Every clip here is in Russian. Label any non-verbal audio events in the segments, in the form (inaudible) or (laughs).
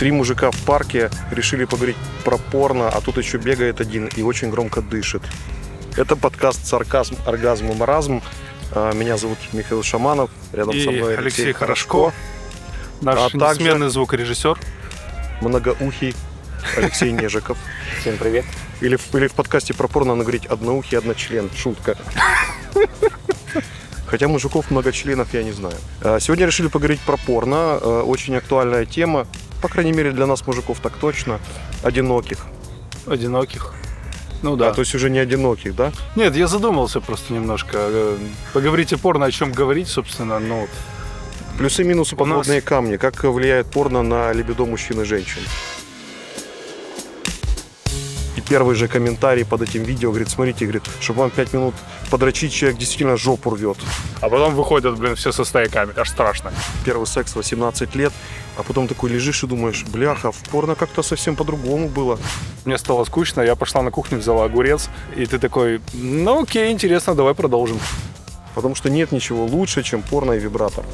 Три мужика в парке решили поговорить про порно, а тут еще бегает один и очень громко дышит. Это подкаст «Сарказм, оргазм и маразм». А, Меня зовут Михаил Шаманов. Рядом И со мной Алексей Хорошко. Наш А также- несменный звукорежиссер. Многоухий Алексей Нежиков. Всем привет. Или в, или в подкасте про порно надо говорить одноухий, одночлен. Шутка. Хотя мужиков много членов я не знаю. А, Сегодня решили поговорить про порно. А, Очень актуальная тема. По крайней мере, для нас, мужиков, так точно. Одиноких. Одиноких. Ну да. А, то есть уже не одиноких, да? Нет, я задумался просто немножко. Э, Поговорите порно, о чем говорить, собственно. Ну, Плюсы и минусы, У нас- подводные камни. Как влияет порно на либидо мужчин и женщин? Первый же комментарий под этим видео говорит, смотрите, говорит, чтобы вам 5 минут подрочить, человек действительно жопу рвет. а потом выходят, блин, все со стояками. Аж страшно. Первый секс 18 лет, а потом такой лежишь и думаешь, бляха, в порно как-то совсем по-другому было. Мне стало скучно, я пошла на кухню, взяла огурец. И ты такой, ну окей, интересно, давай продолжим. Потому что нет ничего лучше, чем порно и вибратор.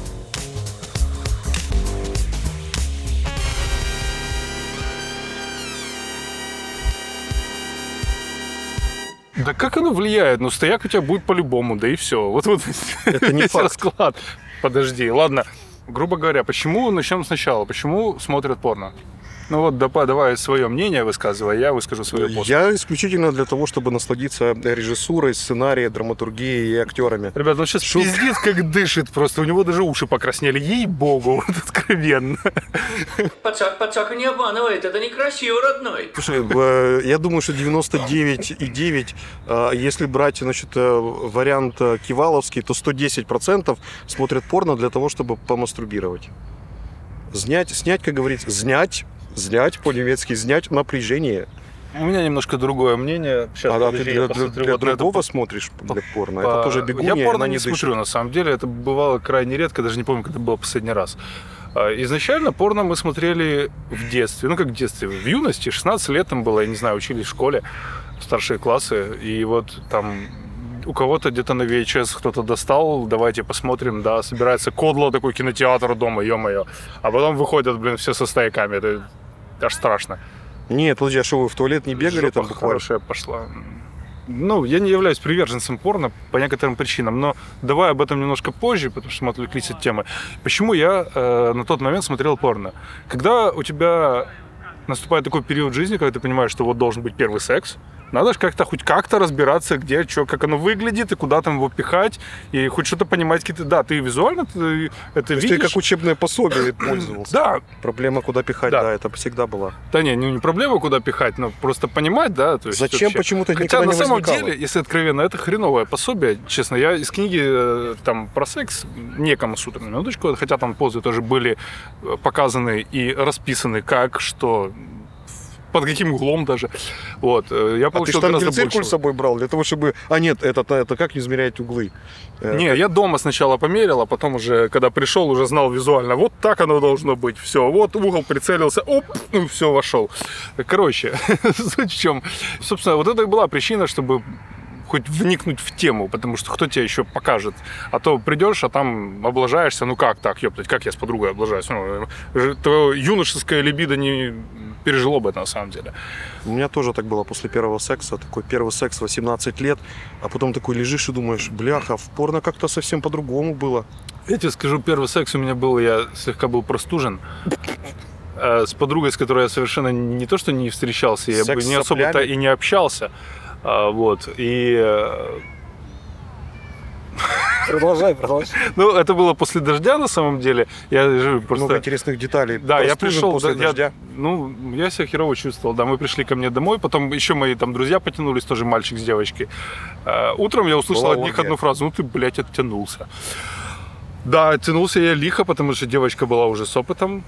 Да как оно влияет? Ну, стояк у тебя будет по-любому, да и все. Вот вот Это не (laughs) факт. расклад. Подожди, ладно. Грубо говоря, почему начнем сначала? Почему смотрят порно? Ну вот, давай, свое мнение высказывай, я выскажу свое после. Я исключительно для того, чтобы насладиться режиссурой, сценарием, драматургией и актерами. Ребят, он сейчас Шут- пиздит, как дышит просто. У него даже уши покраснели. Ей-богу, (laughs) вот откровенно. Пацак, пацак не обманывает, это некрасиво, родной. Слушай, э, я думаю, что 99,9, э, если брать значит, э, вариант киваловский, то 110% смотрят порно для того, чтобы помастурбировать. Снять, снять, как говорится, снять, снять по-немецки, снять напряжение. У меня немножко другое мнение. Сейчас, а да, ты для, посмотрю для вот на это другого смотришь для порно. по- Это тоже бегунья, Я порно не, не смотрю, на самом деле. Это бывало крайне редко, даже не помню, когда было последний раз. А, Изначально порно мы смотрели в детстве. Ну, как в детстве, в юности, 16 лет там было, я не знаю, учились в школе, старшие классы. И вот там у кого-то где-то на VHS кто-то достал, давайте посмотрим, да, собирается кодло такой кинотеатр дома, ё-моё. А потом выходят, блин, все со стояками, это аж страшно. Нет, подожди, а что вы в туалет не бегали Жопа там буквально? хорошая пошла. Ну, я не являюсь приверженцем порно по некоторым причинам, но давай об этом немножко позже, потому что мы отвлеклись от темы. Почему я э, на тот момент смотрел порно? Когда у тебя наступает такой период жизни, когда ты понимаешь, что вот должен быть первый секс, надо же как-то хоть как-то разбираться, где, что, как оно выглядит, и куда там его пихать, и хоть что-то понимать какие-то... Да, ты визуально ты это То видишь. ты как учебное пособие (clears throat) пользовался. Да, Проблема, куда пихать, Да. да, это всегда была. Да не, не проблема, куда пихать, но просто понимать, да. То есть Зачем вообще. почему-то Хотя на самом возникало. деле, если откровенно, это хреновое пособие. Честно, я из книги э, там про секс не Камасутра на минуточку, хотя там позы тоже были э, показаны и расписаны, как, что, под каким углом даже. Вот. э, Я А ты получил гораздо циркуль больше. с собой брал для того, чтобы... А нет, это, это как не измерять углы? Э, Не, я дома сначала померил, а потом уже, когда пришел, уже знал визуально, вот так оно должно быть. Все, вот угол прицелился, оп, ну все, вошел. Короче, (laughs) суть в чем. Собственно, вот это и была причина, чтобы хоть вникнуть в тему, потому что кто тебе еще покажет? А то придешь, а там облажаешься, ну как так, ёптать, как я с подругой облажаюсь? Ну, же- твое юношеское либидо не пережило бы это на самом деле. У меня тоже так было после первого секса. Такой первый секс 18 лет, а потом такой лежишь и думаешь, бляха, в порно как-то совсем по-другому было. Я тебе скажу, первый секс у меня был, я слегка был простужен. Э, С подругой, с которой я совершенно не то, что не встречался, я Секс бы не особо-то и не общался. А, Вот. И э, Продолжай, продолжай. ну, это было после дождя на самом деле. Я же просто. Много интересных деталей. Да, я пришел, после да, я- дождя. ну, я себя херово чувствовал, да, мы пришли ко мне домой, потом еще мои там друзья потянулись, тоже мальчик с девочкой. Э, Утром я услышал Была от них одну фразу, ну ты, блядь, оттянулся. Да, оттянулся я лихо, потому что девочка была уже с опытом.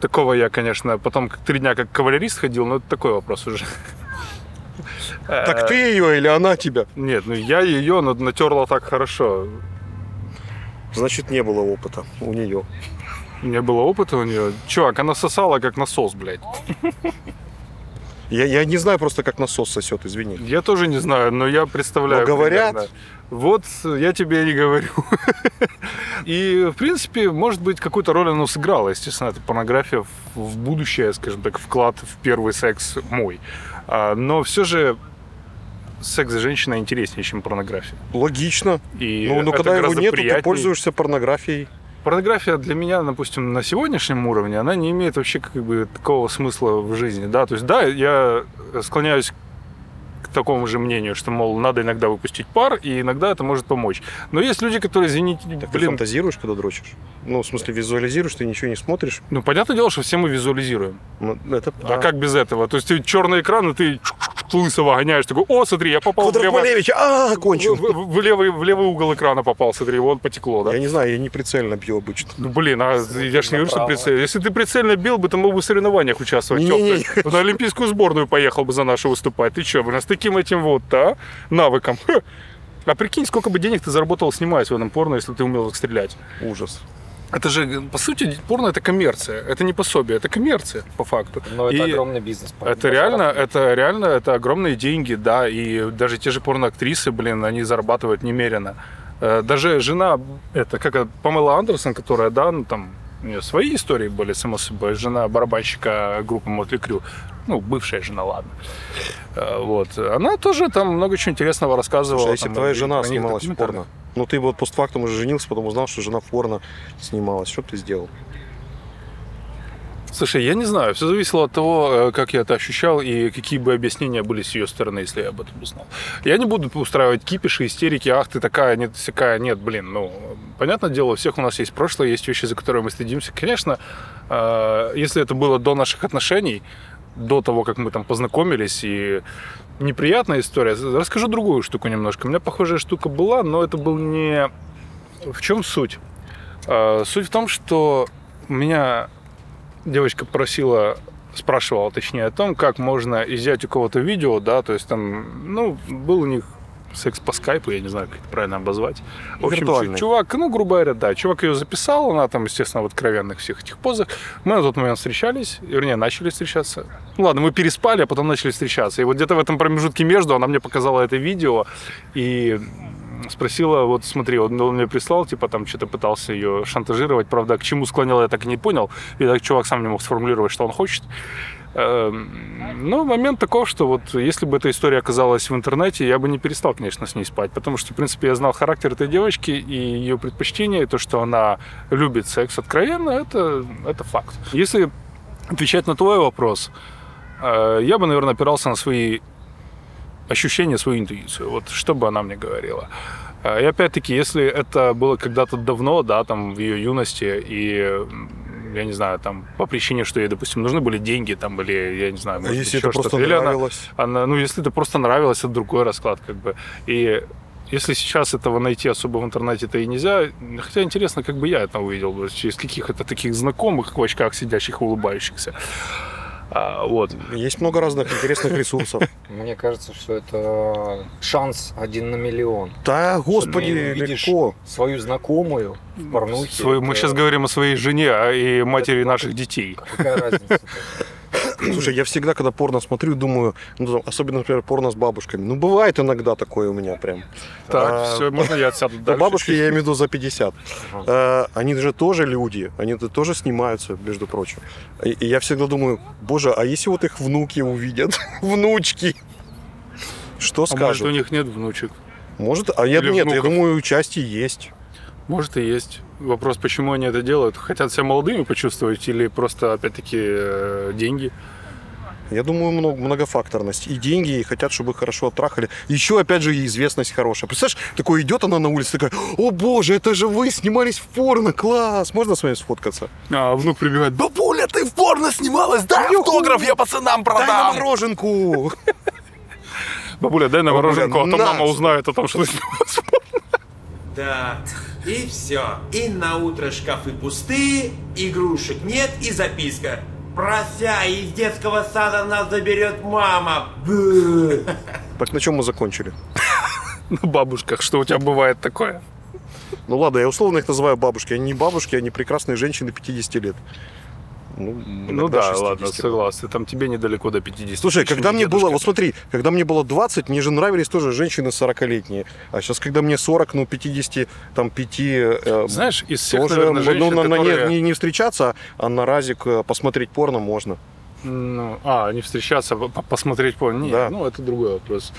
Такого я, конечно, потом три дня как кавалерист ходил, но это такой вопрос уже. Так ты ее или она тебя? Нет, ну я ее натерла так хорошо. Значит, не было опыта у нее. Не было опыта у нее. Чувак, она сосала как насос, блядь. Я, я не знаю просто, как насос сосет, извини. Я тоже не знаю, но я представляю. Но говорят. примерно. Вот я тебе и говорю. (laughs) И, в принципе, может быть, какую-то роль оно сыграло. Естественно, это порнография в- будущее, скажем так, вклад в первый секс мой. А, Но все же секс с женщиной интереснее, чем порнография. Логично. И Ну, но это когда его нет, ты пользуешься порнографией. Порнография для меня, допустим, на сегодняшнем уровне, она не имеет вообще как бы такого смысла в жизни, да, то есть, да, я склоняюсь такому же мнению, что, мол, надо иногда выпустить пар, и иногда это может помочь. Но есть люди, которые, извините, Так ты блин, фантазируешь, когда дрочишь? Ну, в смысле, визуализируешь, ты ничего не смотришь? ну, понятное дело, что все мы визуализируем. Ну, это А да. как без этого? То есть, ты черный экран, и ты лысого гоняешь, такой, о, смотри, я попал в Квадрат левый, Малевич, а, в, кончил. в- в левый, в левый угол экрана попал, смотри, вот потекло, да? Я не знаю, я не прицельно бью обычно. Ну, блин, а я ж не говорю, что прицельно. Если ты прицельно бил бы, то мог бы в соревнованиях участвовать. Не-не-не. Тёп, ты На олимпийскую сборную поехал бы за нашу выступать. Ты что, блин, с таким этим вот, а, навыком. Ха. А прикинь, сколько бы денег ты заработал, снимаясь в этом порно, если ты умел так стрелять. Ужас. Это же, по сути, порно это коммерция. Это не пособие, это коммерция, по факту. Но это И огромный бизнес. Это реально, это реально, это огромные деньги, да, и даже те же порноактрисы, блин, они зарабатывают немерено. Э, Даже жена, это как это, Памела Андерсон, которая, да, ну там, у нее свои истории были, само собой, жена барабанщика группы Мотли Крю, ну, бывшая жена, ладно. Э, Вот, она тоже там много чего интересного рассказывала. Слушай, а если там, твоя жена снималась в порно, ну ты вот постфактум уже женился, потом узнал, что жена в порно снималась, что бы ты сделал? Слушай, я не знаю, все зависело от того, э, как я это ощущал и какие бы объяснения были с ее стороны, если я об этом узнал. Я не буду устраивать кипиши, истерики, ах ты такая, нет, всякая, нет, блин, ну, понятное дело, у всех у нас есть прошлое, есть вещи, за которые мы стыдимся. Конечно, э, если это было до наших отношений, до того, как мы там познакомились, и неприятная история, расскажу другую штуку немножко. У меня похожая штука была, но это был не... В чем суть? Э, Суть в том, что меня девочка просила, спрашивала, точнее, о том, как можно изъять у кого-то видео, да, то есть там, ну, был у них секс по скайпу, я не знаю, как это правильно обозвать. В общем, Виртуальный. чу- чувак, ну, грубо говоря, да, чувак ее записал, она там, естественно, в откровенных всех этих позах. Мы на тот момент встречались, вернее, начали встречаться. Ну, ладно, мы переспали, а потом начали встречаться. И вот где-то в этом промежутке между она мне показала это видео и спросила, вот смотри, он, он мне прислал, типа там что-то пытался ее шантажировать, правда, к чему склонял, я так и не понял. И так чувак сам не мог сформулировать, что он хочет. Эм, Но момент таков, что вот если бы эта история оказалась в интернете, я бы не перестал, конечно, с ней спать, потому что, в принципе, я знал характер этой девочки и ее предпочтения, и то, что она любит секс откровенно, это, это факт. Если отвечать на твой вопрос, э, я бы, наверное, опирался на свои ощущения, свою интуицию. Вот что бы она мне говорила. Э, И опять-таки, если это было когда-то давно, да, там в ее юности, и я не знаю, там по причине, что ей, допустим, нужны были деньги, там, или я не знаю, А может, если еще это просто что-то. Или она- нравилось? она, ну, если это просто нравилось, это другой расклад, как бы. И если сейчас этого найти особо в интернете-то и нельзя, хотя интересно, как бы я это увидел, через каких это таких знакомых в очках сидящих, улыбающихся. А, вот. Есть много разных интересных ресурсов. Мне кажется, что это шанс один на миллион. Да, господи, легко. свою знакомую в порнухе. Мы сейчас говорим о своей жене а, и матери наших детей. Какая разница? Слушай, я всегда, когда порно смотрю, думаю, ну, там, особенно, например, порно с бабушками. Ну, бывает иногда такое у меня прям. Так, А, все, можно я отсяду Да, дальше? бабушки, я имею в виду за 50. Ага. А, Они же тоже люди, они -то тоже снимаются, между прочим. И и я всегда думаю, боже, а если вот их внуки увидят, (laughs) внучки, что А может, у скажут? них нет внучек? Может, а я Или нет, я внуков? думаю, части есть. Может и есть. Вопрос, почему они это делают? Хотят себя молодыми почувствовать или просто, опять-таки, э, деньги? Я думаю, много, многофакторность. И деньги, и хотят, чтобы их хорошо оттрахали. Еще, опять же, и известность хорошая. Представляешь, такой идет она на улице, такая, о боже, это же вы снимались в порно, класс, можно с вами сфоткаться? А внук прибегает, бабуля, ты в порно снималась, дай Юху! автограф, я пацанам Дай на продам. мороженку! Бабуля, дай на мороженку, а то мама узнает о том, что ты снималась. Да, и все. И на утро шкафы пустые, игрушек нет и записка. Прося, из детского сада нас заберет мама. Бу. Так на чем мы закончили? (laughs) На бабушках, что у тебя бывает такое? Ну ладно, я условно их называю бабушки. Они не бабушки, они прекрасные женщины 50 лет. Ну, Ну да, 60. ладно, согласен. Там тебе недалеко до 50. Слушай, Еще когда не мне было, вот смотри, когда мне было 20, мне же нравились тоже женщины 40-летние. А сейчас, когда мне 40, ну, 50, там, 5... э, Знаешь, из всех, тоже, наверное, ну, женщин, на, на не, которые- не, встречаться, а на разик э, посмотреть порно можно. Ну, а, не встречаться, по- посмотреть по... Не, Да. ну это другой вопрос.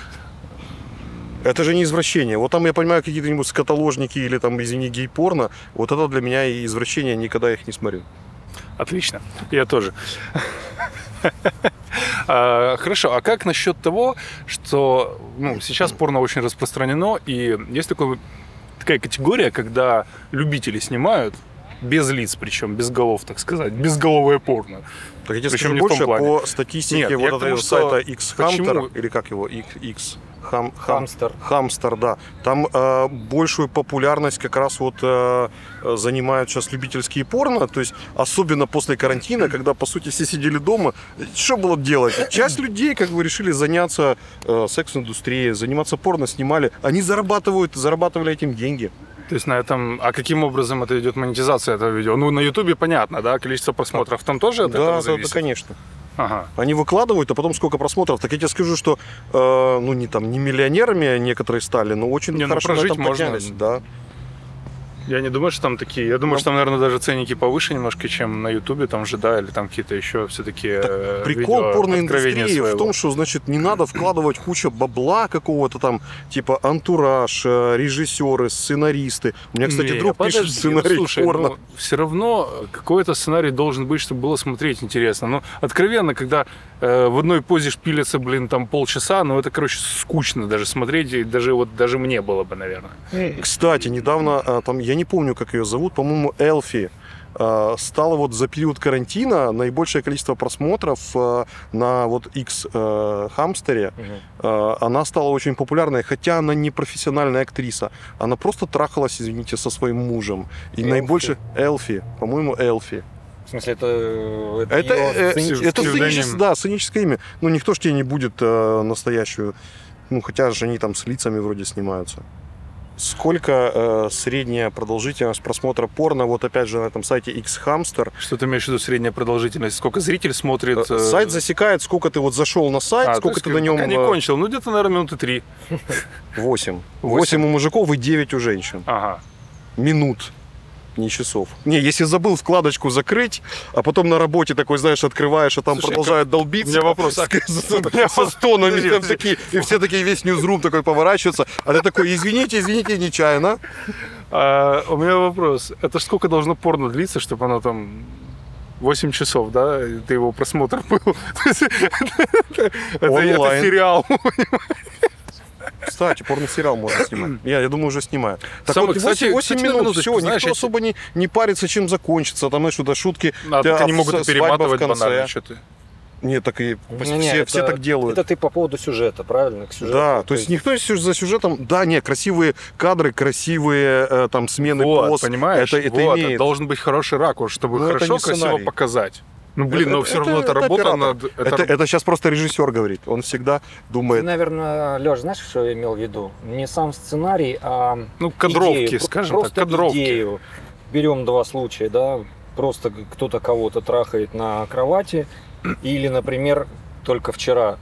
Это же не извращение. Вот там, я понимаю, какие-то-нибудь скатоложники или там, извини, гей-порно. Вот это для меня и извращение, никогда их не смотрю. Отлично. Я тоже. (laughs) А, Хорошо, а как насчет того, что ну, сейчас порно очень распространено, и есть такой, такая категория, когда любители снимают, без лиц причем, без голов, так сказать, безголовое порно. Так я тебе Причем скажу больше, по статистике Нет, вот тому, этого сайта X-Hamster, почему- или как его, X, X хам, хам- Хамстер. Хамстер, да. Там э, большую популярность как раз вот э, занимают сейчас любительские порно, то есть особенно после карантина, когда по сути все сидели дома, что было делать? Часть людей как бы решили заняться э, секс-индустрией, заниматься порно, снимали, они зарабатывают, зарабатывали этим деньги. То есть на этом... А каким образом это идет монетизация этого видео? Ну, на Ютубе понятно, да? Количество просмотров там тоже от да, этого да, да, зависит? конечно. Ага. Они выкладывают, а потом сколько просмотров. Так я тебе скажу, что э, ну не там не миллионерами некоторые стали, но очень Не, ну, хорошо на прожить этом можно. поднялись. Да. Я не думаю, что там такие. Я думаю, Ну, что там, наверное, даже ценники повыше немножко, чем на Ютубе, там же, да, или там какие-то еще все-таки э, Прикол порноиндустрии в том, что, значит, не надо вкладывать кучу бабла какого-то там, типа антураж, э, режиссеры, сценаристы. У меня, кстати, Не, друг пишет подожди, сценарий ну, слушай, порно. все равно какой-то сценарий должен быть, чтобы было смотреть интересно. Ну, откровенно, когда э, в одной позе шпилится, блин, там полчаса, ну, это, короче, скучно даже смотреть, и даже вот даже мне было бы, наверное. Кстати, недавно, а, там, я не помню, как ее зовут, по-моему, Элфи, а, стала вот за период карантина наибольшее количество просмотров а, на вот X э, хамстере. А, Она стала очень популярной, хотя она не профессиональная актриса. Она просто трахалась, извините, со своим мужем. И Элфи? наибольше Элфи, по-моему, Элфи. В смысле, это, это, Это, её э, это сценическое, да, сценическое имя. Ну, никто ж тебе не будет э, настоящую. Ну, хотя же они там с лицами вроде снимаются. Сколько э, средняя продолжительность просмотра порно, вот опять же на этом сайте X-Hamster. Что ты имеешь в виду средняя продолжительность? Сколько зритель смотрит? э, Сайт засекает, сколько ты вот зашел на сайт, а, сколько ты на нем... Пока не кончил. Ну, где-то, наверное, минуты три. 8. Восемь. (laughs) 8 у мужиков и 9 у женщин. Ага. Минут, не часов. Не, если забыл вкладочку закрыть, а потом на работе такой, знаешь, открываешь, а там Слушай, продолжает долбиться. у меня вопрос, (laughs) а- Со стонами там такие, и все такие, весь ньюзрум такой поворачивается, а ты такой, извините, извините, нечаянно. А, у меня вопрос. Это сколько должно порно длиться, чтобы оно там 8 часов, да? Ты его просмотр был. (laughs) Это сериал. Кстати, порно-сериал можно снимать. (clears throat) Я, я думаю, уже снимаю. Так Самое, вот, 8, кстати, 8 кстати, на минут, минуточку, все, знаешь, никто эти- особо не, не парится, чем закончится. Там, знаешь, туда шутки. А, тебя так они могут перематывать в конце. банально что-то. Нет, так и Не-не, все, это- все так делают. Это ты по поводу сюжета, правильно? К сюжету. Да, то есть никто за сюжетом, да, не, красивые кадры, красивые э, там смены Вот, поз, понимаешь? это, это вот, имеет. должен быть хороший ракурс, чтобы Ну, хорошо, не красиво показать. Ну, блин, но Это- все равно это- это, это работа оператор. над... Это, это сейчас просто режиссер говорит. Он всегда Ты, думает. наверное, Леш, знаешь, что я имел в виду? Не сам сценарий, а Ну, кадровки, идею. скажем Просто так, кадровки. идею. Берем два случая, да, просто кто-то кого-то трахает на кровати, или, например, только вчера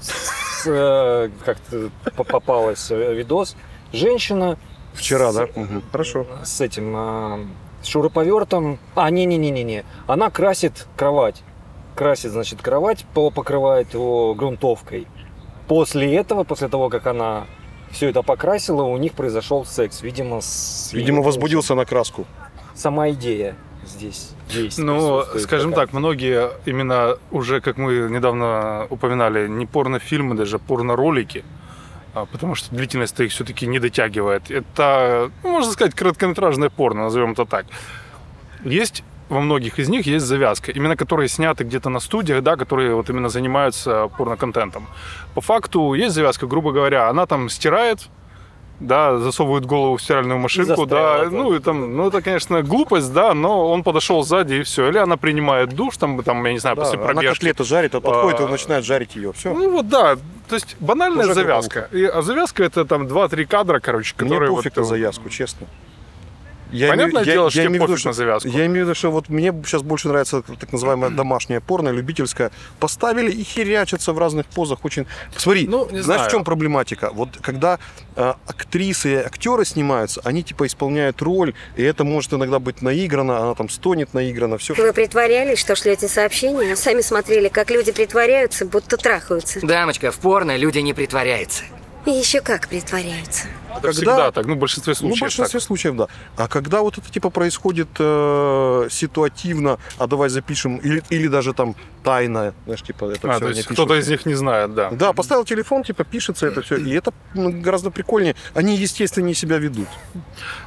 с, э, как-то по- попалась э, видос, женщина Вчера, с- да? Мгм. Хорошо. с этим э, с шуруповертом. А, не-не-не-не-не. Она красит кровать. Красит, значит, кровать, по- покрывает его грунтовкой. После этого, после того, как она все это покрасила, у них произошел секс. Видимо, с... Видимо, возбудился на краску. Сама идея здесь действует. Ну, скажем какая-то. так, многие именно уже, как мы недавно упоминали, не порнофильмы, даже порноролики, а, потому что длительность их все-таки не дотягивает. Это, ну, можно сказать, короткометражное порно, назовем это так. Есть во многих из них есть завязка, именно которые сняты где-то на студиях, да, которые вот именно занимаются порноконтентом. По факту есть завязка, грубо говоря, она там стирает, да, засовывает голову в стиральную машинку, да, застряла, ну и там, ну это, конечно, глупость, да, но он подошел сзади и все, или она принимает душ, там, там я не знаю, Да, после она пробежки. котлету жарит, а подходит, и А, он начинает жарить ее. Все. Ну вот да, то есть банальная Уже завязка. И, а завязка это там 2-3 кадра, короче, Мне которые пофиг вот, на завязку, честно. Я Понятное имею- я- дело, что я тебе имею в виду, пофиг на завязку. Я имею в виду, что вот мне сейчас больше нравится так называемое домашнее порно, любительское. Поставили и херячатся в разных позах. Очень. Смотри, Ну, не знаешь, знаю. в чем проблематика? Вот когда э, актрисы и актеры снимаются, они типа исполняют роль, и это может иногда быть наиграно, она там стонет наиграно, все. Вы притворялись, что шлете сообщения, а сами смотрели, как люди притворяются, будто трахаются. Дамочка, в порно люди не притворяются. И еще как притворяются. Это Когда- всегда так, ну, в большинстве Ну, в случаев большинстве так. случаев, да. А когда вот это типа происходит э, ситуативно, а давай запишем, или, или даже там тайно, знаешь, типа это А, все то есть кто-то из них не знает, да. Да, поставил телефон, типа пишется это все, и это ну, гораздо прикольнее. Они естественнее себя ведут.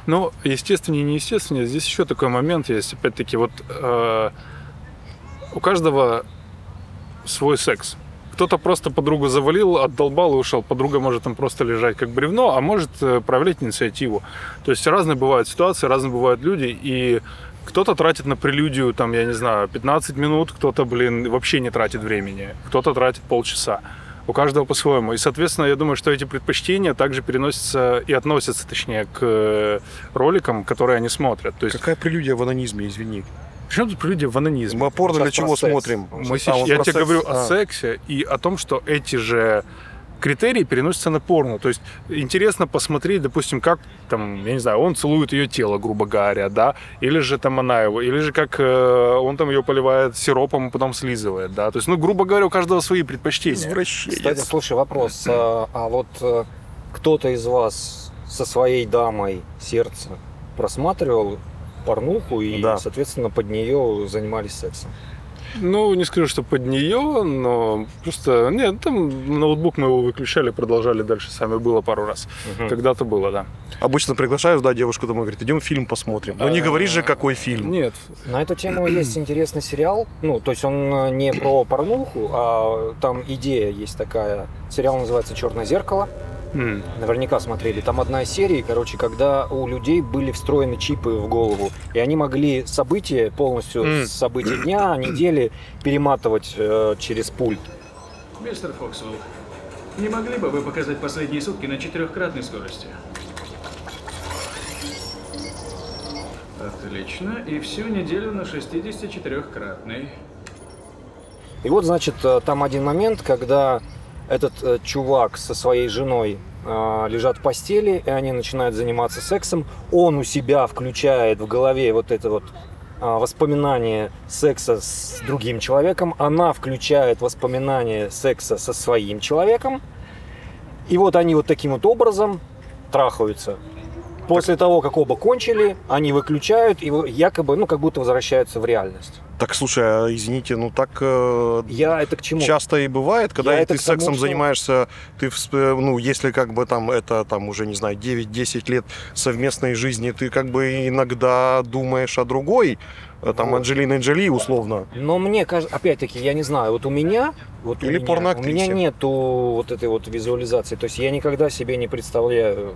Ну, естественнее, неестественнее. Здесь еще такой момент есть. Опять-таки, вот э, у каждого свой секс. Кто-то просто подругу завалил, отдолбал и ушел. Подруга может там просто лежать как бревно, а может э, проявлять инициативу. То есть разные бывают ситуации, разные бывают люди, и кто-то тратит на прелюдию, там, я не знаю, 15 минут, кто-то, блин, вообще не тратит времени, кто-то тратит полчаса. У каждого по-своему. И, соответственно, я думаю, что эти предпочтения также переносятся и относятся, точнее, к э, роликам, которые они смотрят. То есть, Какая прелюдия в анонизме, извини. Почему тут прелюдия в анонизме? Мы порно сейчас для чего секс. смотрим? Мы А, сейчас, я тебе секс. говорю о А. сексе и о том, что эти же критерии переносятся на порно. То есть интересно посмотреть, допустим, как там, я не знаю, он целует ее тело, грубо говоря, да, или же там она его, или же как э, он там ее поливает сиропом и потом слизывает, да. То есть, ну, грубо говоря, у каждого свои предпочтения. Кстати, слушай, вопрос. А, а вот э, кто-то из вас со своей дамой сердца просматривал порнуху и, Да. соответственно, под нее занимались сексом? Ну, не скажу, что под нее, но просто... Нет, там ноутбук мы его выключали, продолжали дальше сами. Было пару раз. Когда-то было, да. Обычно приглашаю, да, девушку домой, говорит, идем фильм посмотрим. Ну не говори же, какой фильм. Нет, На эту тему есть интересный сериал. Ну, то есть он э, не про порнуху, а там идея есть такая. Сериал называется Черное зеркало. Наверняка смотрели. Там одна из серий, короче, когда у людей были встроены чипы в голову, и они могли события полностью М. события дня, недели перематывать э, через пульт. Мистер Фоксвелл, не могли бы вы показать последние сутки на четырехкратной скорости? Отлично. И всю неделю на 64-кратной. И вот, значит, э, там один момент, когда этот э, чувак со своей женой э, лежат в постели, и они начинают заниматься сексом. Он у себя включает в голове вот это вот а, воспоминание секса с другим человеком, она включает воспоминание секса со своим человеком, и вот они вот таким вот образом трахаются. После того, как оба кончили, они выключают и якобы, ну, как будто возвращаются в реальность. Так, слушай, а, извините, ну так э, Я это к чему? часто и бывает, когда Я ты тому, сексом что- занимаешься, ты, ну, если как бы там это, там уже, не знаю, 9-10 лет совместной жизни, ты как бы иногда думаешь о другой, э, там, Вот. Анджелиной Джоли, условно. Но мне кажется, опять-таки, я не знаю, вот у меня, вот у Или меня, порноактрисе. у меня нету вот этой вот визуализации. То есть я никогда себе не представляю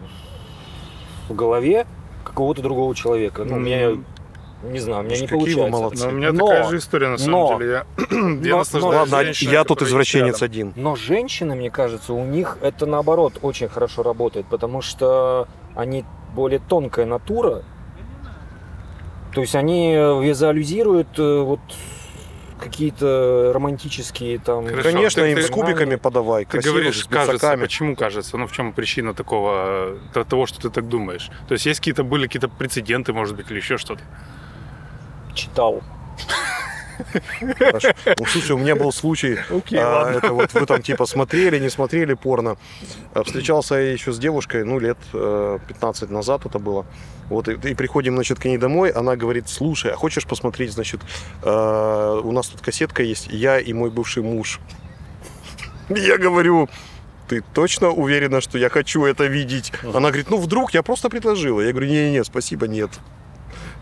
в голове какого-то другого человека. Ну, у меня, не знаю, у меня не Какие вы молодцы. Но у меня Но- такая же история, на самом но- деле. Я, (clears throat) но- я Ладно, а женщиной, я тут извращенец рядом. один. Но женщины, мне кажется, у них это наоборот очень хорошо работает, потому что они более тонкая натура. То есть они визуализируют э, вот какие-то романтические там. Хорошо, Конечно, ты- им ты- с кубиками подавай, Ты говоришь, с кажется, почему кажется? Ну, в чем причина такого, э, того, что ты так думаешь? То есть есть какие-то, были какие-то прецеденты, может быть, или еще что-то? Читал. Хорошо. Ну, слушай, у меня был случай, а, это вот вы там типа смотрели, не смотрели порно. А, Встречался я еще с девушкой, ну, лет э, 15 назад это было. Вот, и, и приходим, значит, к ней домой, она говорит, слушай, а хочешь посмотреть, значит, э, у нас тут кассетка есть, я и мой бывший муж. Я говорю, ты точно уверена, что я хочу это видеть? Она говорит, ну, вдруг, я просто предложила. Я говорю, не-не-не, спасибо, нет.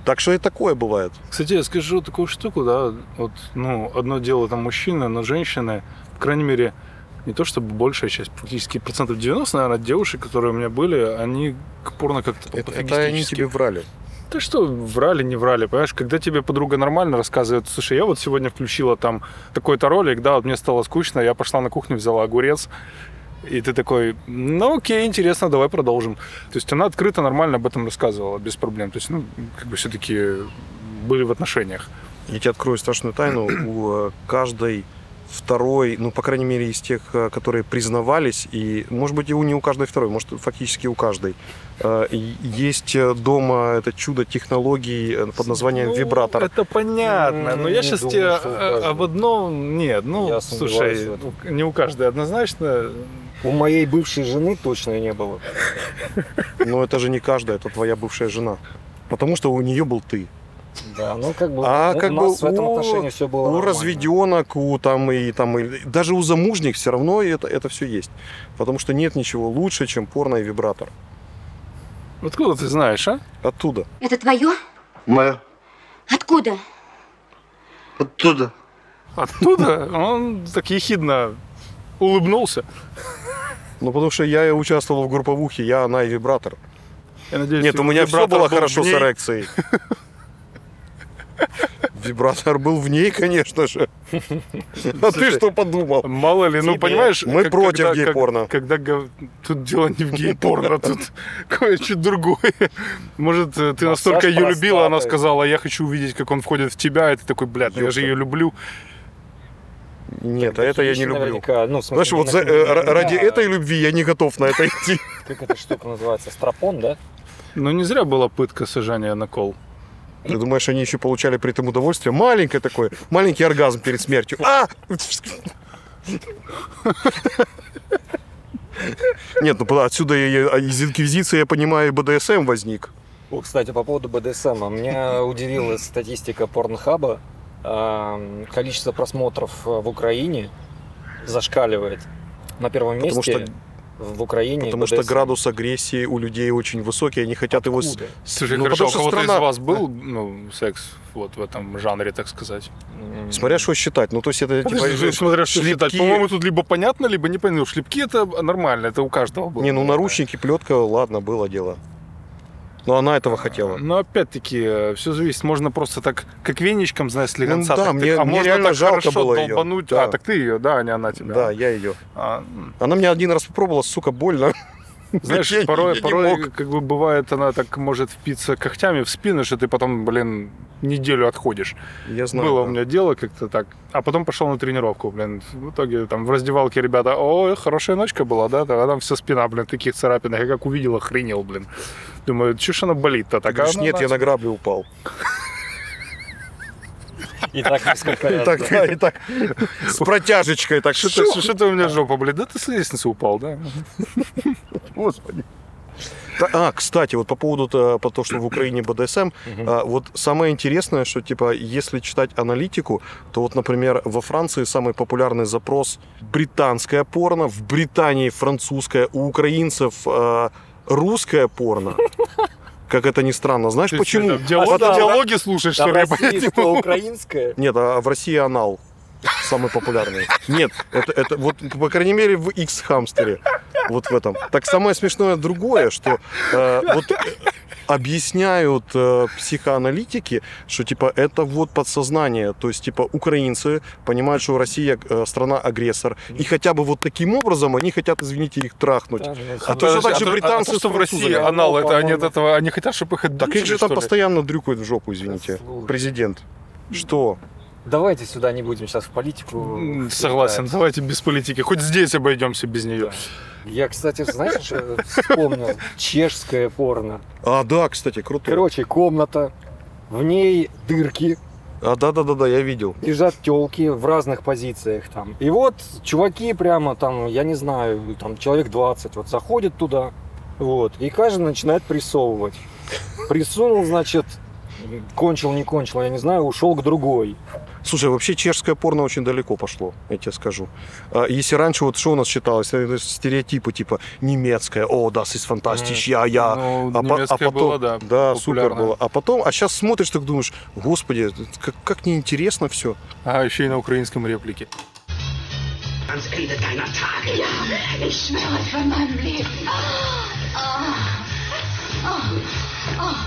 Так что и такое бывает. Кстати, я скажу такую штуку, да, вот, ну, одно дело там мужчины, но женщины, по крайней мере, не то чтобы большая часть, практически процентов 90, наверное, девушек, которые у меня были, они к порно как-то Это, это они тебе врали. Да что, врали, не врали, понимаешь? Когда тебе подруга нормально рассказывает, слушай, я вот сегодня включила там такой-то ролик, да, вот мне стало скучно, я пошла на кухню, взяла огурец, И ты такой, ну окей, интересно, давай продолжим. То есть она открыто, нормально об этом рассказывала, без проблем. То есть, ну, как бы все-таки были в отношениях. Я тебе открою страшную тайну. (clears throat) У э, каждой второй, ну, по крайней мере, из тех, э, которые признавались, и, может быть, и у не у каждой второй, может, фактически у каждой, э, есть дома это чудо технологий под названием Ну, вибратор. Это понятно, но М, я не сейчас думаю, тебе об одном... Нет, ну, Я слушай, не у каждой однозначно. У моей бывшей жены точно не было. Но это же не каждая, это твоя бывшая жена. Потому что у нее был ты. Да, ну как бы А ну, как у бы нас в этом у- отношении все было у нормально. разведенок, у там и там и даже у замужних все равно это, это все есть. Потому что нет ничего лучше, чем порно и вибратор. Откуда ты знаешь, а? Оттуда. Это твое? Мое. Откуда? Оттуда. Оттуда он так ехидно улыбнулся. Ну, потому что я участвовал в групповухе, я, она и вибратор. Я надеюсь, Нет, у меня все было был хорошо с эрекцией. Вибратор был в ней, конечно же. А ты что подумал? Мало ли, ну понимаешь, Мы против гей-порно. Когда, тут дело не в гей-порно, тут (laughs) кое-что другое. Может, э, ты настолько ее любила, она сказала, я хочу увидеть, как он входит в тебя, и ты такой, блядь, ну я же ее люблю. Нет, а это я не люблю. ну, в смысле, Знаешь, вот за- э, ради этой любви я не готов на это идти. Как эта штука называется? Стропон, да? Но не зря была пытка сажания на кол. Ты думаешь, они еще получали при этом удовольствие? Маленькое такое, маленький оргазм перед смертью. А! Нет, ну отсюда из инквизиции, я понимаю, и БДСМ возник. О, кстати, по поводу БДСМ. Меня удивила статистика Порнхаба. Количество просмотров э, в Украине зашкаливает. На первом Потому месте что- в Украине Потому что градус агрессии у людей очень высокий, они хотят его... Откуда? Слушай, Ну, хорошо, потому у что кого-то страна- из вас был (laughs) ну, секс вот в этом жанре, так сказать? Смотря что считать. Ну, то есть это типа... Смотря что считать. шлепки- По-моему, тут либо понятно, либо непонятно. Шлепки это нормально, это у каждого было. Не, ну наручники, плетка, ладно, было дело. Но она этого хотела. Но опять-таки, все зависит. Можно просто так, как веничком, знаешь, слегонца. Ну да, мне- а мне можно реально так жалко хорошо было долбануть. Да. А, так ты ее, да, а не она тебя. Да, я ее. А. Она мне один раз попробовала, сука, больно. (laughs) (laughs) знаешь, Я порой, я порой мог. как бы бывает, она так может впиться когтями в спину, что ты потом, блин, неделю отходишь. Я знаю. Было да. у меня дело как-то так. А потом пошел на тренировку, блин. В итоге там в раздевалке ребята, ой, хорошая ночка была, да? А там вся спина, блин, таких царапинах. Я как увидел, охренел, блин. Думаю, ж она болит-то Ты так? говоришь, нет, она- я на грабли упал. (laughs) И так несколько И раз. так, да, и так, с протяжечкой, так Что-то, что что-то у меня жопа, блин. Да ты с лестницы упал, да? Господи. А, кстати, вот по поводу то, по то, что в Украине БДСМ, а, вот самое интересное, что типа, если читать аналитику, то вот, например, во Франции самый популярный запрос британское порно, в Британии французское, у украинцев а, русское порно. Как это ни странно. Знаешь Ты почему? там диалог- А что, диалоги слушаешь, А что ли? России что, украинское? Нет, а в России анал самый популярный. Нет, это, это вот, по крайней мере, в X-хамстере. Вот в этом. Так самое смешное другое, что э, вот объясняют э, психоаналитики, что типа это вот подсознание, то есть типа украинцы понимают, что Россия э, страна-агрессор, и хотя бы вот таким образом они хотят, извините, их трахнуть. Да, А то же так же а британцы а то, что с в России анал, это они от этого, они хотят, чтобы их Так их же там постоянно дрюкают в жопу, извините. Слушай. Президент. Что? Давайте сюда не будем сейчас в политику. Согласен, давайте без политики. Хоть здесь обойдемся без нее. Я, кстати, знаешь, что вспомнил? Чешское порно. А, да, кстати, круто. Короче, комната, в ней дырки, А, да-да-да-да, я видел. лежат телки в разных позициях там. И вот чуваки прямо там, я не знаю, там человек 20, вот заходит туда, вот, и каждый начинает прессовывать. Присунул, значит, кончил, не кончил, я не знаю, ушел к другой. Слушай, вообще чешское порно очень далеко пошло, я тебе скажу. А, Если раньше вот что у нас считалось, Это стереотипы типа немецкое, о, das ist fantastisch, я, я. Ну, А, по- а немецкое потом, было, да, да, супер было. А потом, а сейчас смотришь, так думаешь, господи, как, как неинтересно все. А еще и на украинском реплике. ans Ende deiner Tage. Ja, ich schwöre es von meinem Leben.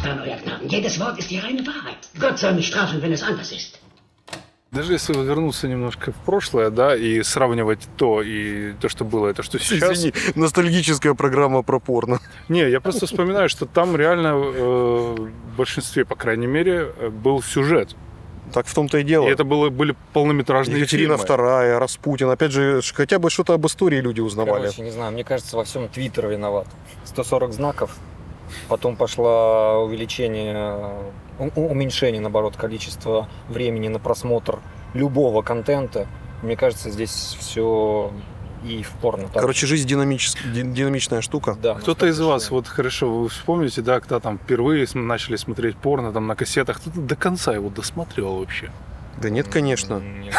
Dann, euer Gnaden, jedes Wort ist die reine Wahrheit. Gott soll mich strafen, wenn es anders ist. Даже если вернуться немножко в прошлое, да, и сравнивать то и то, что было, и то, что сейчас. Извини, ностальгическая программа про порно. Не, я просто вспоминаю, что там реально э, в большинстве, по крайней мере, был сюжет. Так в том-то и дело. И это было, были полнометражные Екатерина фильмы. II, Распутин. Опять же, хотя бы что-то об истории люди узнавали. Короче, не знаю, мне кажется, во всем Твиттер виноват. 140 знаков, потом пошло увеличение, уменьшение, наоборот, количества времени на просмотр любого контента. Мне кажется, здесь все и в порно. так. Короче, жизнь динамичес- ди- динамичная штука. да, Кто-то из вас, вот хорошо, вы вспомните, да, когда там впервые начали смотреть порно там на кассетах, кто-то до конца его досматривал вообще. Да нет, конечно. Нет.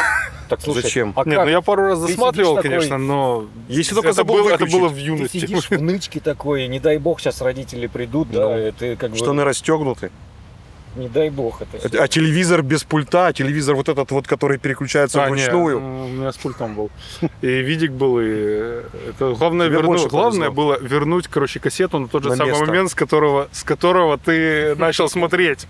Так, слушай, Зачем? А Нет, как? ну я пару раз Ты досматривал, сидишь такой- конечно, но Если только это, забыл было, это было в Ты юности. сидишь в нычке такой, не дай бог, сейчас родители придут, Ну, да, и ты как бы, Штаны расстегнуты. Не дай бог это. всё. А телевизор без пульта, а телевизор вот этот вот, который переключается А, вручную. м, у меня с пультом был. И видик был, и это главное, Тебе верну- главное было вернуть, короче, кассету на тот же На самый место. момент, с которого, с которого ты начал смотреть.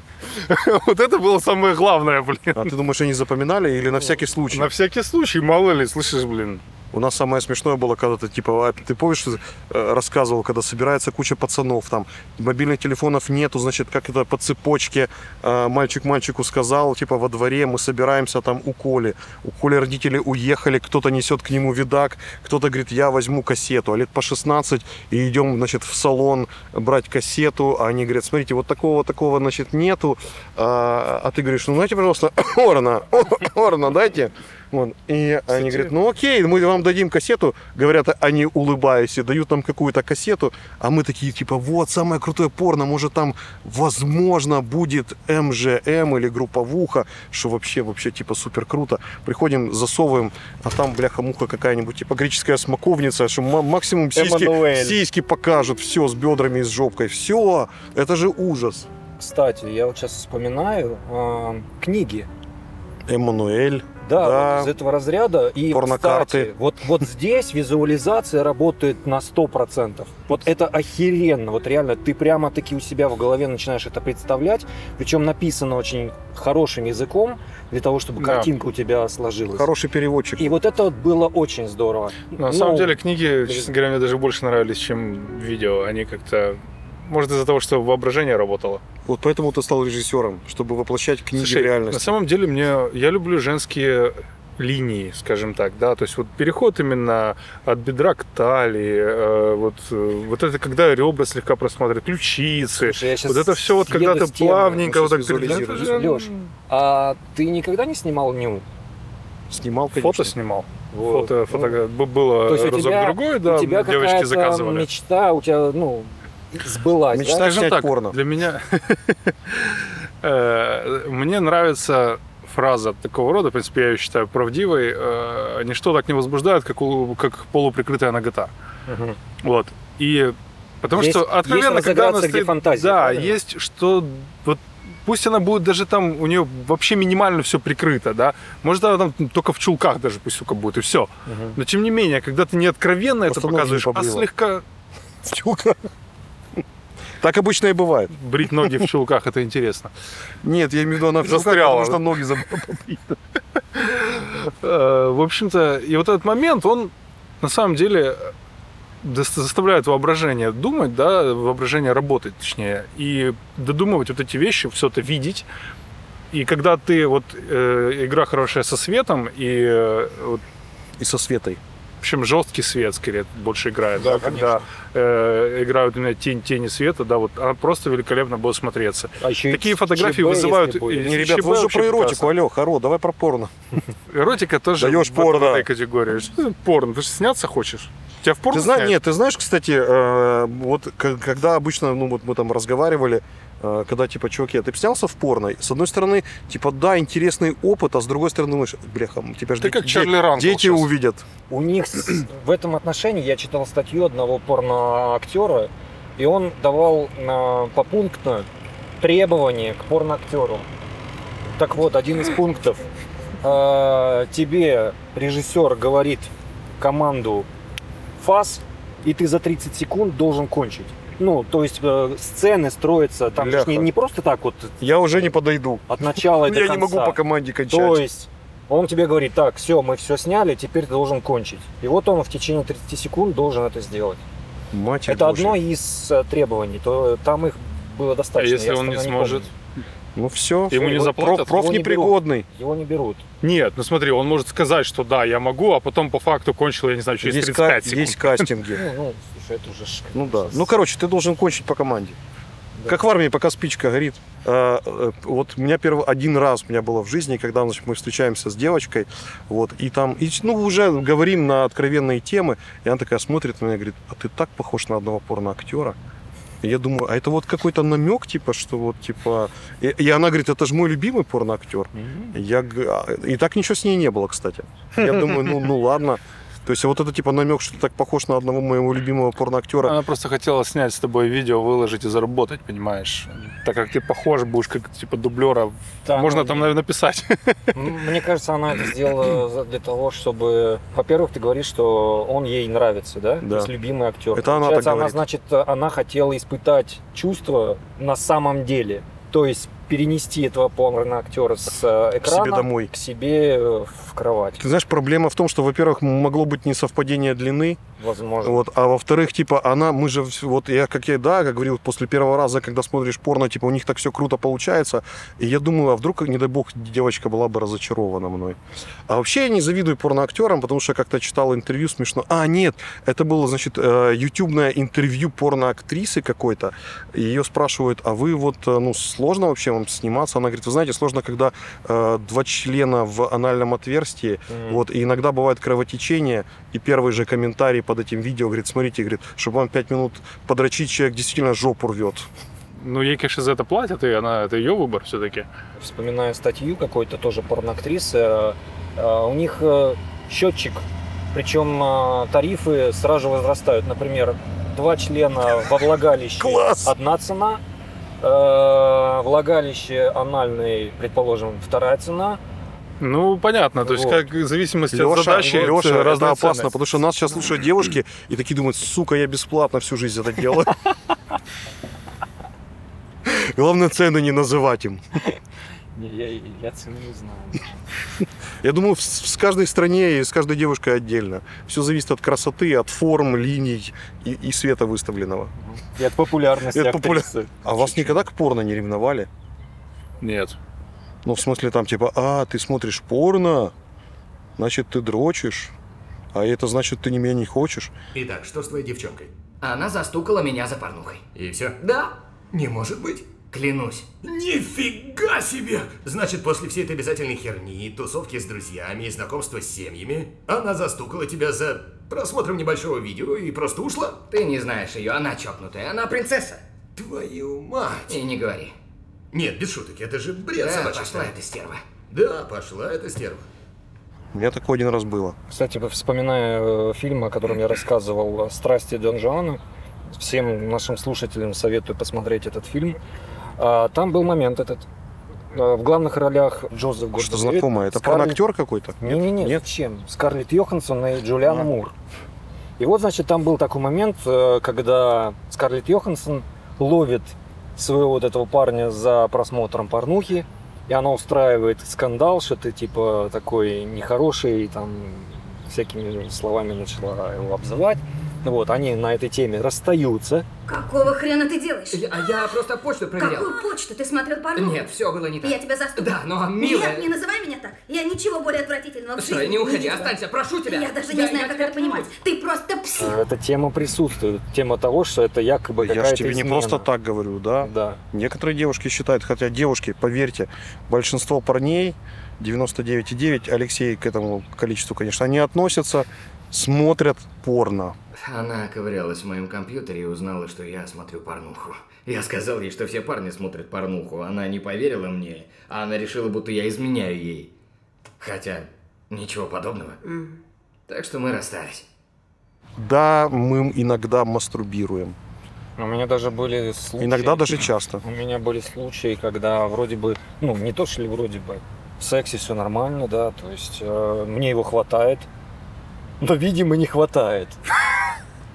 (laughs) Вот это было самое главное, блин. А ты думаешь, они запоминали или на всякий случай? На всякий случай, мало ли, слышишь, блин. У нас самое смешное было, когда ты, типа, а, ты помнишь, э, рассказывал, когда собирается куча пацанов, там, мобильных телефонов нету, значит, как это по цепочке, э, мальчик мальчику сказал, типа, во дворе мы собираемся там у Коли. У Коли родители уехали, кто-то несет к нему видак, кто-то говорит, я возьму кассету, а лет по 16, и идем, значит, в салон брать кассету, а они говорят, смотрите, вот такого, такого, значит, нету, а, а ты говоришь, ну, дайте, пожалуйста, (coughs) Орна, (coughs) Орна, дайте. Вот. И они говорят, ну окей, мы вам дадим кассету. Говорят, они улыбаясь и дают нам какую-то кассету. А мы такие, типа, вот, самое крутое порно, может там, возможно, будет МЖМ или групповуха, что вообще, вообще, типа, супер круто. Приходим, засовываем, а там, бляха-муха какая-нибудь, типа, греческая смоковница, что ма- максимум сиськи, Эммануэль. сиськи покажут, все, с бедрами и с жопкой. Все, это же ужас. Кстати, я вот сейчас вспоминаю а, книги. Эммануэль. Да, Да. вот из этого разряда. И, Порнокарты. кстати, вот, вот здесь визуализация работает на 100%. Вот это охеренно. Вот реально, ты прямо-таки у себя в голове начинаешь это представлять. Причем написано очень хорошим языком, для того, чтобы Да. картинка у тебя сложилась. Хороший переводчик. И вот это вот было очень здорово. На Ну, самом деле книги, честно говоря, мне даже больше нравились, чем видео. Они как-то... Может, из-за того, что воображение работало. Вот поэтому ты стал режиссером, чтобы воплощать книги Слушай, в реальность. на самом деле мне... Я люблю женские линии, скажем так, да, то есть вот переход именно от бедра к талии, э, вот, э, вот это когда ребра слегка просматривают, ключицы, Слушай, вот это все вот когда ты плавненько Ну, вот так же, Лёш, А ты никогда не снимал ню? Снимал, конечно. Фото снимал. Вот. Фото, фото б- было То есть у разок тебя- другой, да, у тебя девочки заказывали. мечта, у тебя, ну, сбылась, Мечта да? Скажем так, порно. для меня (laughs) э, мне нравится фраза такого рода, в принципе, я ее считаю правдивой. э, Ничто так не возбуждает, как, у- как полуприкрытая нагота. Мгм. Вот. И потому Есть- что есть откровенно, когда она стоит- фантазия, да, правильно? есть что вот пусть она будет даже там у нее вообще минимально все прикрыто, да, может она там только в чулках даже пусть сука будет и все. Мгм. Но тем не менее, когда ты не откровенно это Просто ноги показываешь, а слегка (laughs) В чулках. Так обычно и бывает. брить ноги в чулках, это интересно. Нет, я имею в виду, она в Застряла, потому что ноги забыла. Э, В общем-то, и вот этот момент, он на самом деле заставляет воображение думать, да, воображение работать, точнее, и додумывать вот эти вещи, все это видеть. И когда ты вот э, игра хорошая со светом и э, вот, И со Светой. В общем жесткий свет скорее больше играет, да, когда э, играют именно тень тени света, да, вот она просто великолепно будет смотреться. А еще Такие фотографии ЧБ, вызывают Не, ребят, ЧБ вы же про эротику, прекрасно. алло, хоро, давай про порно. Эротика тоже Даёшь в порно. этой категории. Порно? Ты же сняться хочешь? Тебя в порно Ты знаешь, нет, ты знаешь, кстати, э, вот когда обычно, ну вот мы там разговаривали, когда типа, чуваки, а ты снялся в порно? С одной стороны, типа, да, интересный опыт, а с другой стороны, думаешь, бляха, тебя же Ты дети- как Чарли Ранкл дети сейчас. увидят. У них в этом отношении я читал статью одного порноактера, и он давал э, попунктно требования к порноактеру. Так вот, один из пунктов. Э, тебе режиссер говорит команду фас, и ты за 30 секунд должен кончить. Ну, то есть э, сцены строятся там же ж не, Бляха. не просто так вот Я уже не подойду. от начала и (laughs) до Я не могу конца. по команде кончать. То есть Он тебе говорит, так, все, мы все сняли, теперь ты должен кончить. И вот он в течение 30 секунд должен это сделать. Мать это одно из э, требований, то там их было А достаточно. если я он не остальное сможет? помню. Ну все. Ему не заплатят? Проф Его не непригодный. Его не берут. Нет, ну смотри, он может сказать, что да, я могу, а потом по факту кончил, я не знаю, через Есть, 35 ка- секунд. есть кастинги. (laughs) Ну, ну, это уже... Ну да. Ну, короче, ты должен кончить по команде. Как в армии, пока спичка горит. А, э, Вот у меня первый один раз у меня было в жизни, когда значит, мы встречаемся с девочкой, вот, и там, и, ну, уже говорим на откровенные темы, и она такая смотрит на меня и говорит, а ты так похож на одного порноактера. Я думаю, а это вот какой-то намек, типа, что вот, типа... И, и она говорит, это же мой любимый порноактер. Я, г- а, и так ничего с ней не было, кстати. Я думаю, ну, ну ладно. То есть вот это типа намек, что ты так похож на одного моего любимого порноактера. Она просто хотела снять с тобой видео, выложить и заработать, понимаешь? Так как ты похож будешь как типа дублера, Да, можно ну, там, наверное, написать. (laughs) Мне кажется, она это сделала для того, чтобы, во-первых, ты говоришь, что он ей нравится, да? Да. То есть любимый актер. Это она так она, говорит. значит, она хотела испытать чувства на самом деле. То есть перенести этого порно-актера с э, экрана себе домой. к себе э, в кровать. Ты знаешь, проблема в том, что, во-первых, могло быть несовпадение длины, Возможно. вот, а во-вторых, типа, она, мы же, вот я, как я, да, как говорил, после первого раза, когда смотришь порно, типа, у них так все круто получается, и я думаю, а вдруг, не дай бог, девочка была бы разочарована мной. А вообще я не завидую порноактерам, потому что я как-то читал интервью смешно. А, нет, это было, значит, э, ютубное интервью порноактрисы какой-то, ее спрашивают, а вы вот, э, ну, сложно вообще вам сниматься? Она говорит, вы знаете, сложно, когда э, два члена в анальном отверстии, Мгм. вот, и иногда бывает кровотечение, и первый же комментарий под этим видео говорит, смотрите, говорит, чтобы вам пять минут подрочить, человек действительно жопу рвет. Ну, ей, конечно, за это платят, и она, это ее выбор все-таки. Вспоминаю статью какой-то тоже порноактрисы. э, э, У них э, счетчик, причем тарифы сразу же возрастают. Например, два члена во влагалище Класс! одна цена, влагалище анальный, предположим, вторая цена. Ну, понятно, то есть Вот. как в зависимости от Леша, задачи, Леша, это разная опасно, ценность. потому что нас сейчас слушают девушки и такие думают, сука, я бесплатно всю жизнь это делаю. (laughs) Главное, цены не называть им. Я, я цену не знаю. Я думаю, в, с каждой стране и с каждой девушкой отдельно. Все зависит от красоты, от форм, линий и, и света выставленного. И от популярности И от популя-. А вас никогда к порно не ревновали? Нет. Ну, в смысле, там, типа, а, ты смотришь порно, значит, ты дрочишь, а это значит, ты не меня не хочешь. Итак, что с твоей девчонкой? Она застукала меня за порнухой. И все? Да, Не может быть. клянусь. Нифига себе! Значит, после всей этой обязательной херни, тусовки с друзьями и знакомства с семьями, она застукала тебя за просмотром небольшого видео и просто ушла? Ты не знаешь ее, она чокнутая, она принцесса. Твою мать! И не говори. Нет, без шуток, это же бред Да, собачий пошла эта стерва. Да, пошла эта стерва. У меня такое один раз было. Кстати, вспоминая э, фильм, о котором я рассказывал, «Страсти Дон Жуана», всем нашим слушателям советую посмотреть этот фильм. А, Там был момент этот. А, В главных ролях Джозеф Что Гордон знакомое? Это порноактер какой-то? Не-не-не, Нет? зачем? Скарлетт Йоханссон и Джулиана А. Мур. И вот, значит, там был такой момент, э, когда Скарлетт Йоханссон ловит своего вот этого парня за просмотром порнухи, и она устраивает скандал, что ты типа такой нехороший, и там всякими словами начала его обзывать. Вот, они на этой теме расстаются. Какого хрена ты делаешь? А я просто почту проверял. Какую почту? Ты смотрел порно? Нет, все было не так. Я тебя застукала. Да, но, милая... Нет, не называй меня так. Я ничего более отвратительного в Стой, жизни не уходи, видела. останься, прошу тебя. Я даже не Я- знаю, я как это понимать. Ты просто псих. Э, Эта тема присутствует. Тема того, что это якобы Я же тебе не измена. просто так говорю, да? Да. Некоторые девушки считают, хотя девушки, поверьте, большинство парней, 99,9, Алексей к этому количеству, конечно, они относятся, смотрят порно. Она ковырялась в моем компьютере и узнала, что я смотрю порнуху. Я сказал ей, что все парни смотрят порнуху. Она не поверила мне, а она решила, будто я изменяю ей. Хотя, ничего подобного. Так что мы расстались. Да, мы иногда мастурбируем. У меня даже были случаи... Иногда даже (laughs) часто. У меня были случаи, когда вроде бы, ну, не то, что ли вроде бы, в сексе все нормально, да, то есть э, мне его хватает, но, видимо, не хватает. (laughs)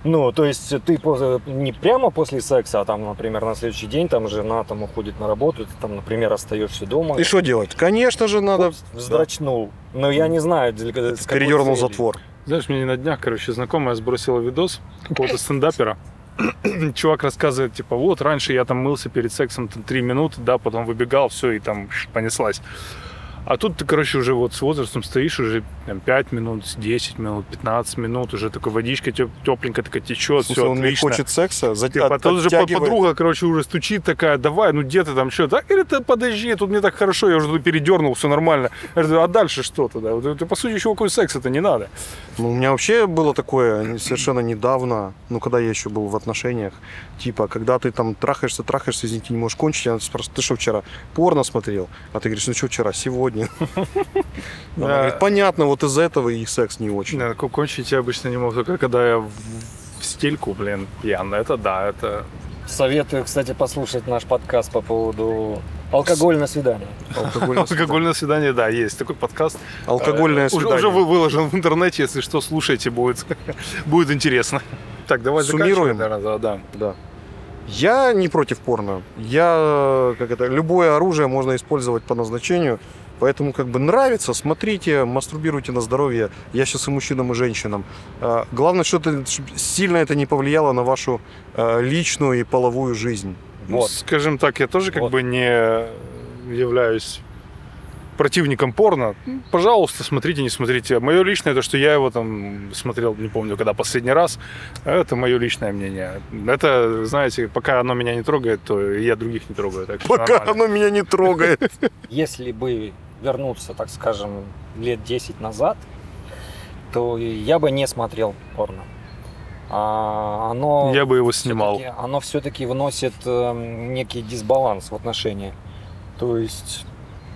Ну, то есть ты не прямо после секса, а там, например, на следующий день там жена там уходит на работу, ты там, например, остаешься дома. И что делать? Конечно же, надо... Вздрачнул. Но я не знаю, для, с какой Передернул затвор. Знаешь, мне на днях, короче, знакомая сбросила видос какого-то (laughs) стендапера. (clears throat) Чувак рассказывает, типа, вот, раньше я там мылся перед сексом там, 3 минуты, да, потом выбегал, все, и там понеслась. А тут ты, короче, уже вот с возрастом стоишь, уже там, 5 минут, 10 минут, 15 минут, уже такая водичка тепленькая такая течет, смысле, все он не отлично. хочет секса, за... Типа, от- тут же подруга, короче, уже стучит такая, давай, ну где ты там, что? Да, говорит, «Да подожди, тут мне так хорошо, я уже тут передернул, все нормально. Я говорю, а дальше что тогда? Вот по сути, еще какой секс это не надо. Ну, у меня вообще было такое совершенно недавно, ну, когда я еще был в отношениях, типа, когда ты там трахаешься, трахаешься, извините, не можешь кончить, она спрашивает, ты что вчера порно смотрел? А ты говоришь, ну что вчера, сегодня. (laughs) Она говорит, понятно, вот из-за этого и секс не очень. Да, кончить я обычно не могу, только когда я в, стельку, блин, пьяный. Это да, это... Советую, кстати, послушать наш подкаст по поводу алкоголь на свидание. Алкогольное Алкогольное свидание, да, есть такой подкаст. Алкогольное Э, уже- свидание. Уже, вы- выложен в интернете, если что, слушайте, будет, (laughs) будет интересно. Так, давай Суммируем. да, да. Да. Я не против порно. Я, как это, любое оружие можно использовать по назначению. Поэтому, как бы, нравится, смотрите, мастурбируйте на здоровье. Я сейчас и мужчинам, и женщинам. А, Главное, что это, сильно это не повлияло на вашу а, личную и половую жизнь. Ну, Вот. скажем так, я тоже как Вот. бы не являюсь противником порно. Ну, Пожалуйста, смотрите, не смотрите. Мое личное, то, что я его там смотрел, не помню, когда последний раз, это мое личное мнение. Это, знаете, пока оно меня не трогает, то и я других не трогаю. Так Пока нормально. оно меня не трогает. Если бы вернуться, так скажем, лет 10 назад, то я бы не смотрел порно. А оно Я бы его снимал. всё-таки- оно все-таки вносит эм, некий дисбаланс в отношения. То есть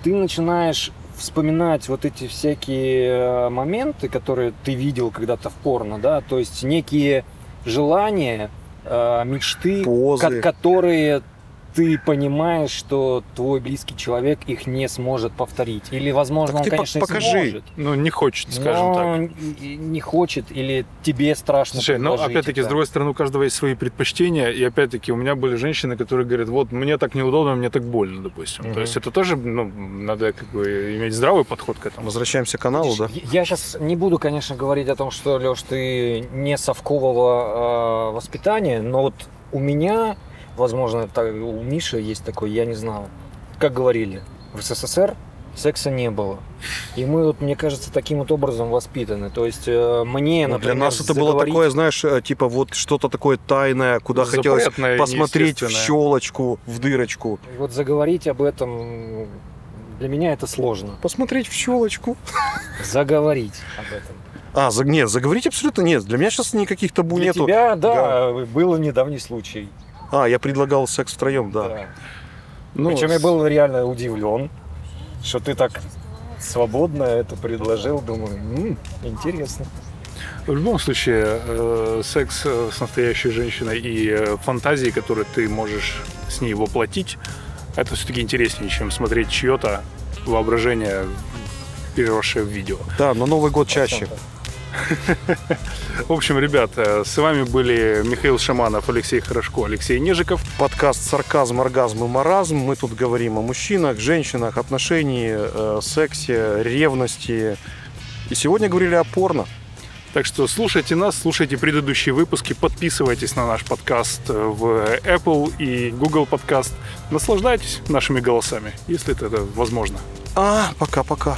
ты начинаешь вспоминать вот эти всякие э, моменты, которые ты видел когда-то в порно, да, то есть некие желания, э, мечты, Позы. ко- которые ты понимаешь, что твой близкий человек их не сможет повторить. Или, возможно, Так он, конечно, покажи. сможет. Ну, не хочет, скажем но так. не- хочет, или тебе страшно Слушай, ну предложить опять-таки, это. с другой стороны, у каждого есть свои предпочтения. И опять-таки, у меня были женщины, которые говорят, вот мне так неудобно, мне так больно, допустим. Мгм. То есть это тоже ну, надо как бы иметь здравый подход к этому. Возвращаемся к каналу, да? Видишь, Я сейчас не буду, конечно, говорить о том, что, Леш, ты не совкового э, воспитания, но вот у меня, возможно, так, у Миши есть такой, я не знаю, как говорили, в СССР секса не было. И мы, вот, мне кажется, таким вот образом воспитаны. То есть э, мне, Ну, например, для нас это было заговорить- такое, знаешь, э, типа вот что-то такое тайное, куда хотелось Запретное, посмотреть в щелочку, в дырочку. Вот заговорить об этом для меня это сложно. Посмотреть в щелочку. Заговорить об этом. А, за, нет, заговорить абсолютно нет. Для меня сейчас никаких табу Для нету. тебя, да, был недавний случай. А, я предлагал секс втроем, да. Да. Ну, Причем я был реально удивлен, что ты так свободно это предложил. Думаю, «М, интересно. В любом случае, э, секс э, с настоящей женщиной и э, фантазии, которые ты можешь с ней воплотить, это все-таки интереснее, чем смотреть чье-то воображение, переросшее в видео. Да, но Новый год чаще. В общем, ребят, с вами были Михаил Шаманов, Алексей Хорошко, Алексей Нежиков. Подкаст «Сарказм, оргазм и маразм». Мы тут говорим о мужчинах, женщинах, отношении, э, сексе, ревности. И сегодня говорили о порно. Так что слушайте нас, слушайте предыдущие выпуски, подписывайтесь на наш подкаст э, в Apple и Google подкаст. Наслаждайтесь нашими голосами, если это возможно. А, пока-пока.